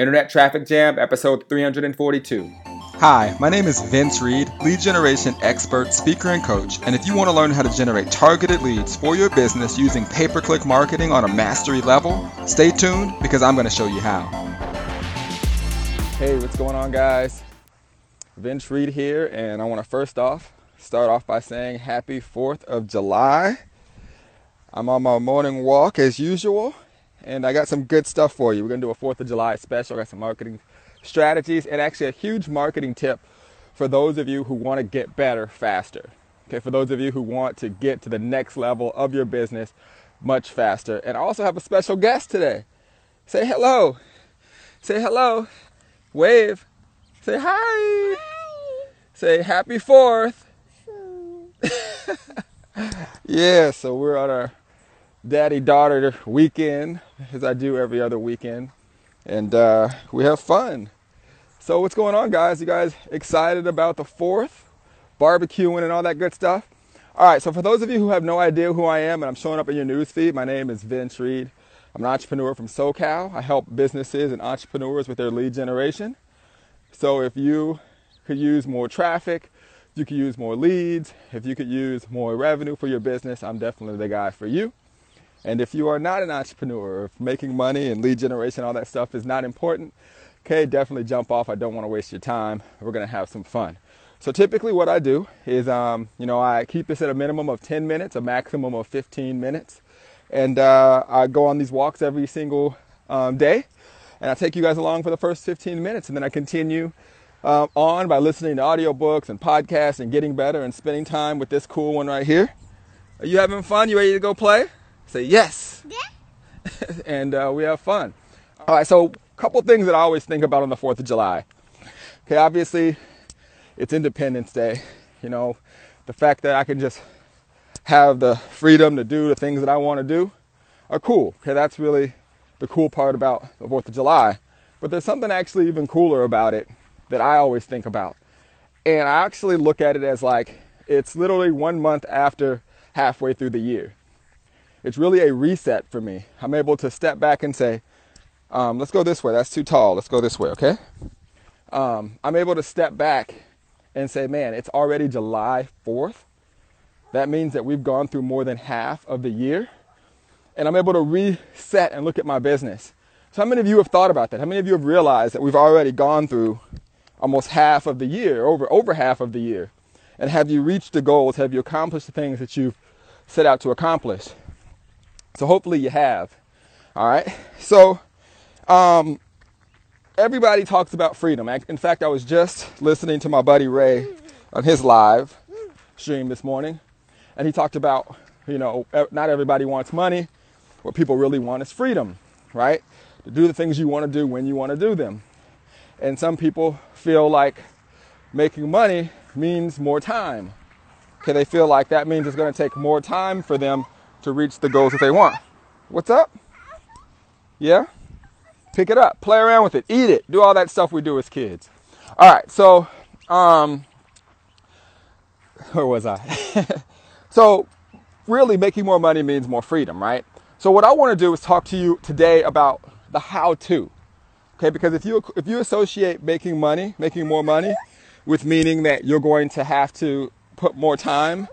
Internet Traffic Jam, episode 342. Hi, my name is Vince Reed, lead generation expert, speaker, and coach. And if you want to learn how to generate targeted leads for your business using pay per click marketing on a mastery level, stay tuned because I'm going to show you how. Hey, what's going on, guys? Vince Reed here, and I want to first off start off by saying happy 4th of July. I'm on my morning walk as usual, and I got some good stuff for you. We're going to do a 4th of July special. I got some marketing strategies and actually a huge marketing tip for those of you who want to get better faster. Okay, for those of you who want to get to the next level of your business much faster. And I also have a special guest today. Say hello. Say hello. Wave. Say hi. hi. Say happy 4th. yeah, so we're on our daddy daughter weekend, as I do every other weekend, and uh, we have fun. So, what's going on, guys? You guys excited about the fourth, barbecuing and all that good stuff? All right, so for those of you who have no idea who I am and I'm showing up in your newsfeed, my name is Vince Reed. I'm an entrepreneur from SoCal. I help businesses and entrepreneurs with their lead generation. So, if you could use more traffic, you could use more leads, if you could use more revenue for your business, I'm definitely the guy for you. And if you are not an entrepreneur, if making money and lead generation, all that stuff is not important, okay, definitely jump off. I don't want to waste your time. We're going to have some fun. So typically what I do is, um, you know, I keep this at a minimum of 10 minutes, a maximum of 15 minutes. And uh, I go on these walks every single um, day. And I take you guys along for the first 15 minutes. And then I continue uh, on by listening to audiobooks and podcasts and getting better and spending time with this cool one right here. Are you having fun? You ready to go play? Say yes. Yeah. and uh, we have fun. All right, so a couple things that I always think about on the 4th of July. Okay, obviously, it's Independence Day. You know, the fact that I can just have the freedom to do the things that I want to do are cool. Okay, that's really the cool part about the 4th of July. But there's something actually even cooler about it that I always think about. And I actually look at it as like it's literally one month after halfway through the year it's really a reset for me. I'm able to step back and say, um, let's go this way. That's too tall. Let's go this way, okay? Um, I'm able to step back and say, man, it's already July 4th. That means that we've gone through more than half of the year. And I'm able to reset and look at my business. So, how many of you have thought about that? How many of you have realized that we've already gone through almost half of the year, over, over half of the year? And have you reached the goals? Have you accomplished the things that you've set out to accomplish? So hopefully you have. All right. So um, everybody talks about freedom. In fact, I was just listening to my buddy Ray on his live stream this morning, and he talked about, you know, not everybody wants money. What people really want is freedom, right? To do the things you want to do when you want to do them. And some people feel like making money means more time. Okay, they feel like that means it's going to take more time for them to reach the goals that they want. What's up? Yeah? Pick it up, play around with it, eat it, do all that stuff we do as kids. All right, so, um, where was I? so, really, making more money means more freedom, right? So, what I want to do is talk to you today about the how to. Okay, because if you if you associate making money, making more money, with meaning that you're going to have to put more time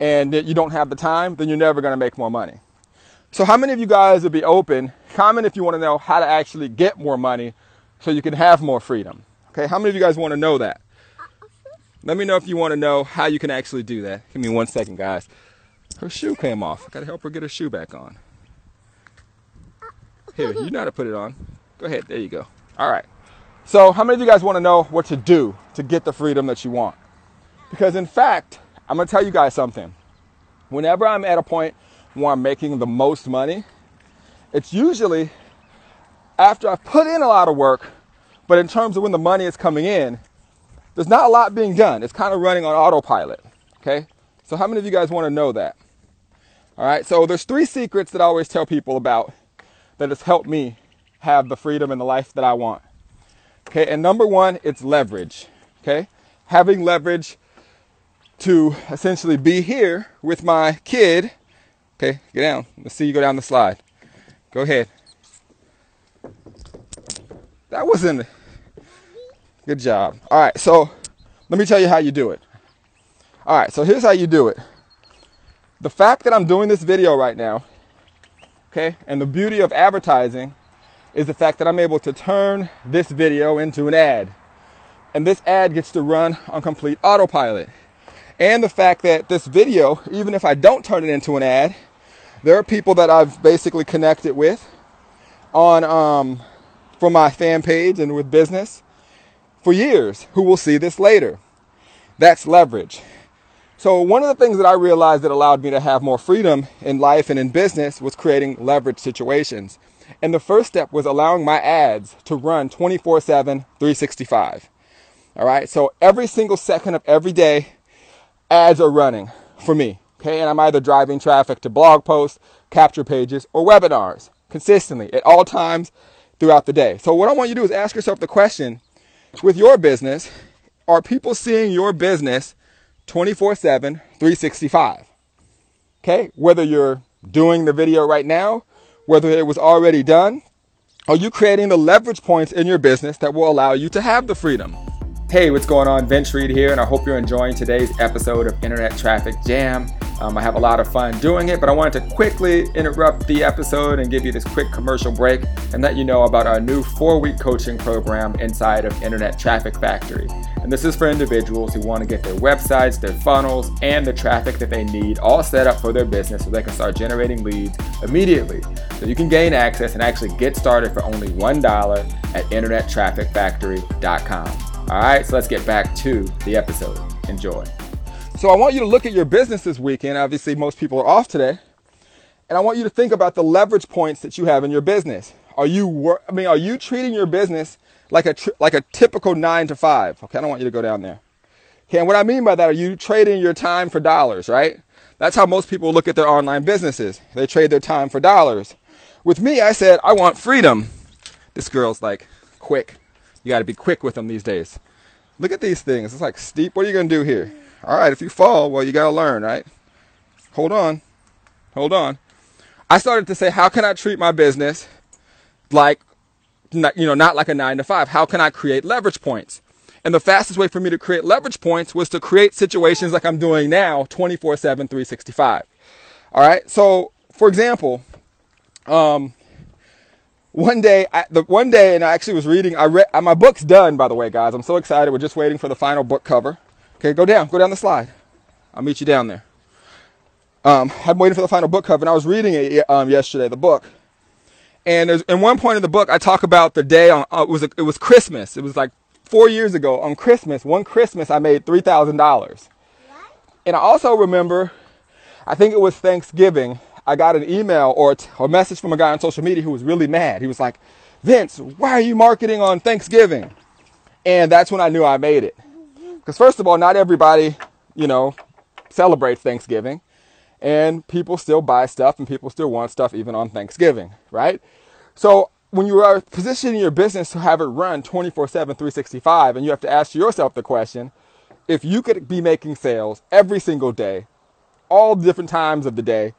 and you don't have the time, then you're never going to make more money. So, how many of you guys would be open? Comment if you want to know how to actually get more money so you can have more freedom. Okay, how many of you guys want to know that? Let me know if you want to know how you can actually do that. Give me one second, guys. Her shoe came off. I gotta help her get her shoe back on. Here, you know how to put it on. Go ahead, there you go. All right. So, how many of you guys want to know what to do to get the freedom that you want? Because, in fact, I'm gonna tell you guys something. Whenever I'm at a point where I'm making the most money, it's usually after I've put in a lot of work, but in terms of when the money is coming in, there's not a lot being done. It's kind of running on autopilot. Okay? So how many of you guys want to know that? All right, so there's three secrets that I always tell people about that has helped me have the freedom and the life that I want. Okay, and number one, it's leverage. Okay, having leverage to essentially be here with my kid. Okay, get down. Let's see you go down the slide. Go ahead. That wasn't. Good job. All right, so let me tell you how you do it. All right, so here's how you do it. The fact that I'm doing this video right now, okay, and the beauty of advertising is the fact that I'm able to turn this video into an ad. And this ad gets to run on complete autopilot. And the fact that this video, even if I don't turn it into an ad, there are people that I've basically connected with on um, from my fan page and with business for years who will see this later. That's leverage. So one of the things that I realized that allowed me to have more freedom in life and in business was creating leverage situations. And the first step was allowing my ads to run 24 7, 365. All right. So every single second of every day, ads are running for me. Okay. And I'm either driving traffic to blog posts, capture pages, or webinars consistently at all times throughout the day. So what I want you to do is ask yourself the question with your business, are people seeing your business 24 7, 365? Okay. Whether you're doing the video right now, whether it was already done, are you creating the leverage points in your business that will allow you to have the freedom? Hey, what's going on? Vince Reed here, and I hope you're enjoying today's episode of Internet Traffic Jam. Um, I have a lot of fun doing it, but I wanted to quickly interrupt the episode and give you this quick commercial break and let you know about our new four week coaching program inside of Internet Traffic Factory. And this is for individuals who want to get their websites, their funnels, and the traffic that they need all set up for their business so they can start generating leads immediately. So you can gain access and actually get started for only $1 at internettrafficfactory.com. All right, so let's get back to the episode. Enjoy. So I want you to look at your business this weekend. Obviously, most people are off today. And I want you to think about the leverage points that you have in your business. Are you I mean, are you treating your business like a like a typical 9 to 5? Okay, I don't want you to go down there. Okay, and what I mean by that are you trading your time for dollars, right? That's how most people look at their online businesses. They trade their time for dollars. With me, I said, I want freedom. This girl's like, quick. You got to be quick with them these days. Look at these things. It's like steep. What are you going to do here? All right, if you fall, well, you got to learn, right? Hold on. Hold on. I started to say, how can I treat my business like, you know, not like a nine to five? How can I create leverage points? And the fastest way for me to create leverage points was to create situations like I'm doing now 24 7, 365. All right. So, for example, um, one day, I, the one day, and I actually was reading. I read my book's done, by the way, guys. I'm so excited. We're just waiting for the final book cover. Okay, go down, go down the slide. I'll meet you down there. Um, I'm waiting for the final book cover, and I was reading it um, yesterday, the book. And there's, in one point in the book, I talk about the day on uh, it was a, it was Christmas. It was like four years ago on Christmas. One Christmas, I made three thousand dollars. And I also remember, I think it was Thanksgiving. I got an email or a, message from a guy on social media who was really mad. He was like, Vince, why are you marketing on Thanksgiving? And that's when I knew I made it. Because, first of all, not everybody, you know, celebrates Thanksgiving. And people still buy stuff and people still want stuff even on Thanksgiving, right? So, when you are positioning your business to have it run 24 7, 365, and you have to ask yourself the question if you could be making sales every single day, all different times of the day,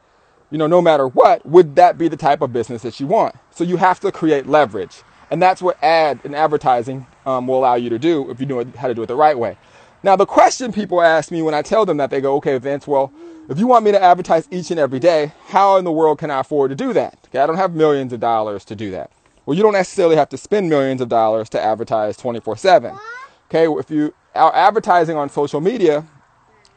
you know, no matter what, would that be the type of business that you want? So you have to create leverage. And that's what ad and advertising um, will allow you to do if you know how to do it the right way. Now, the question people ask me when I tell them that, they go, okay, Vince, well, if you want me to advertise each and every day, how in the world can I afford to do that? Okay, I don't have millions of dollars to do that. Well, you don't necessarily have to spend millions of dollars to advertise 24 7. Okay, if you are advertising on social media,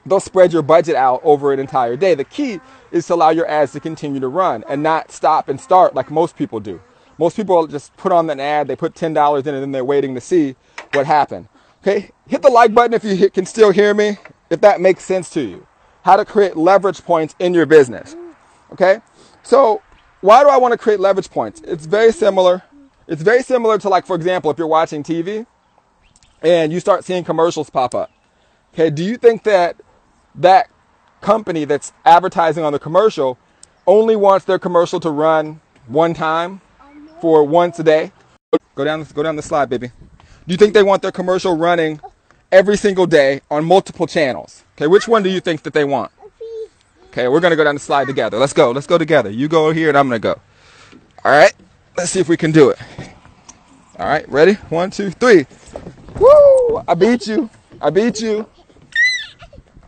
they'll spread your budget out over an entire day. The key is to allow your ads to continue to run and not stop and start like most people do. Most people just put on an ad, they put $10 in it, and then they're waiting to see what happened. Okay, hit the like button if you can still hear me, if that makes sense to you. How to create leverage points in your business. Okay, so why do I want to create leverage points? It's very similar. It's very similar to, like, for example, if you're watching TV and you start seeing commercials pop up. Okay, do you think that that company that's advertising on the commercial only wants their commercial to run one time for once a day? Go down, go down the slide, baby. Do you think they want their commercial running every single day on multiple channels? Okay, which one do you think that they want? Okay, we're gonna go down the slide together. Let's go. Let's go together. You go here and I'm gonna go. All right. Let's see if we can do it. All right, ready? One, two, three. Woo! I beat you. I beat you.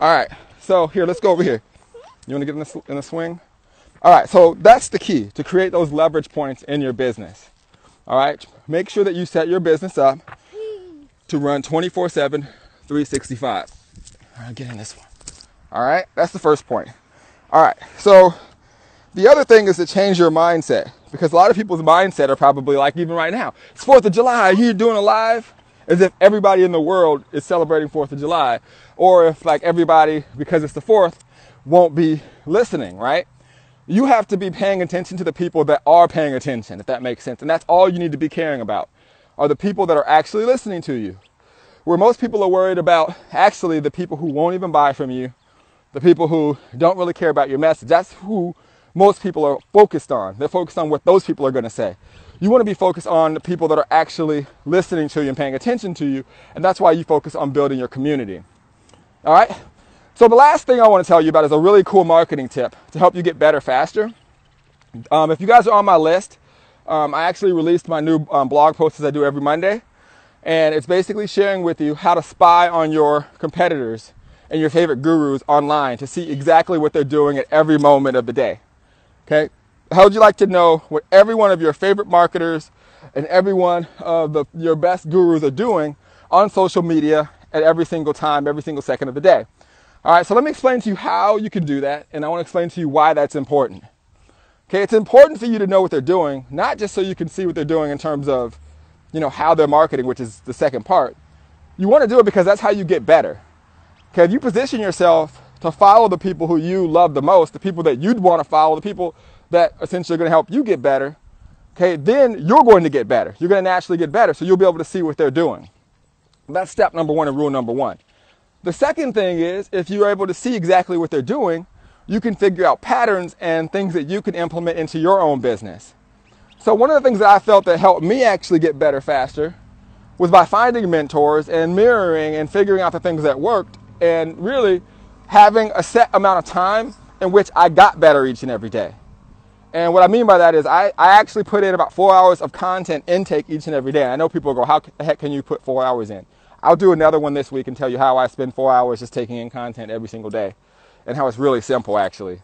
All right, so here, let's go over here. You want to get in the, in the swing? All right, so that's the key to create those leverage points in your business. All right, make sure that you set your business up to run 24 7, 365. All right, get in this one. All right, that's the first point. All right, so the other thing is to change your mindset because a lot of people's mindset are probably like even right now. It's 4th of July, you're doing a live as if everybody in the world is celebrating 4th of July or if like everybody because it's the 4th won't be listening, right? You have to be paying attention to the people that are paying attention, if that makes sense. And that's all you need to be caring about are the people that are actually listening to you. Where most people are worried about actually the people who won't even buy from you, the people who don't really care about your message. That's who most people are focused on. They're focused on what those people are going to say. You want to be focused on the people that are actually listening to you and paying attention to you, and that's why you focus on building your community. All right? So, the last thing I want to tell you about is a really cool marketing tip to help you get better faster. Um, if you guys are on my list, um, I actually released my new um, blog post as I do every Monday, and it's basically sharing with you how to spy on your competitors and your favorite gurus online to see exactly what they're doing at every moment of the day. Okay? How would you like to know what every one of your favorite marketers and every one of the, your best gurus are doing on social media at every single time, every single second of the day? All right, so let me explain to you how you can do that, and I want to explain to you why that's important. Okay, it's important for you to know what they're doing, not just so you can see what they're doing in terms of, you know, how they're marketing, which is the second part. You want to do it because that's how you get better. Okay, if you position yourself to follow the people who you love the most, the people that you'd want to follow, the people that essentially are going to help you get better, okay, then you're going to get better. You're going to naturally get better, so you'll be able to see what they're doing. That's step number one and rule number one. The second thing is if you're able to see exactly what they're doing, you can figure out patterns and things that you can implement into your own business. So, one of the things that I felt that helped me actually get better faster was by finding mentors and mirroring and figuring out the things that worked and really having a set amount of time in which I got better each and every day. And what I mean by that is I, I actually put in about four hours of content intake each and every day. And I know people go, how the heck can you put four hours in? I'll do another one this week and tell you how I spend four hours just taking in content every single day and how it's really simple actually.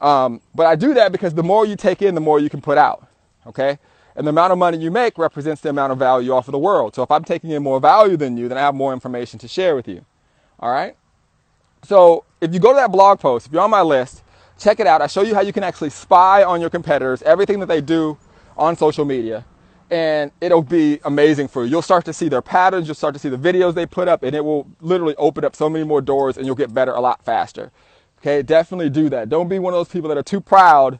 Um, but I do that because the more you take in, the more you can put out. Okay? And the amount of money you make represents the amount of value you offer the world. So if I'm taking in more value than you, then I have more information to share with you. All right? So if you go to that blog post, if you're on my list, check it out. I show you how you can actually spy on your competitors, everything that they do on social media, and it'll be amazing for you. You'll start to see their patterns, you'll start to see the videos they put up, and it will literally open up so many more doors and you'll get better a lot faster. Okay, definitely do that. Don't be one of those people that are too proud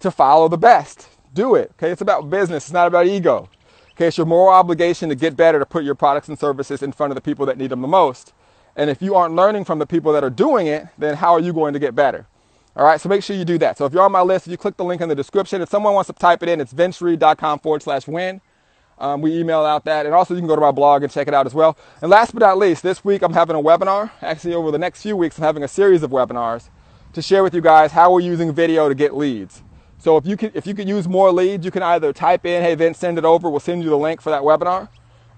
to follow the best. Do it. Okay, it's about business, it's not about ego. Okay, it's your moral obligation to get better, to put your products and services in front of the people that need them the most. And if you aren't learning from the people that are doing it, then how are you going to get better? All right, so make sure you do that. So if you're on my list, if you click the link in the description, if someone wants to type it in, it's vincereed.com forward slash win. Um, we email out that. And also, you can go to my blog and check it out as well. And last but not least, this week I'm having a webinar. Actually, over the next few weeks, I'm having a series of webinars to share with you guys how we're using video to get leads. So if you can, if you could use more leads, you can either type in, hey, Vince, send it over. We'll send you the link for that webinar.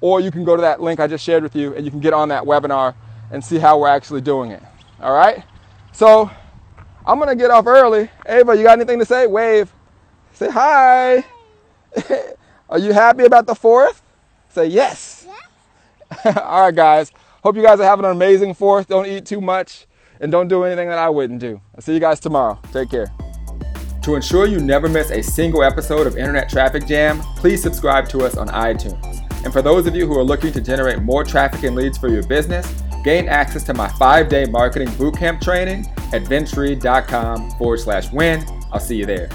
Or you can go to that link I just shared with you and you can get on that webinar and see how we're actually doing it. All right? So I'm to get off early. Ava, you got anything to say? Wave. Say hi. Are you happy about the fourth? Say yes. All right, guys. Hope you guys are having an amazing fourth. Don't eat too much and don't do anything that I wouldn't do. I'll see you guys tomorrow. Take care. To ensure you never miss a single episode of Internet Traffic Jam, please subscribe to us on iTunes. And for those of you who are looking to generate more traffic and leads for your business, gain access to my five day marketing bootcamp training at vincereed.com forward slash win. I'll see you there.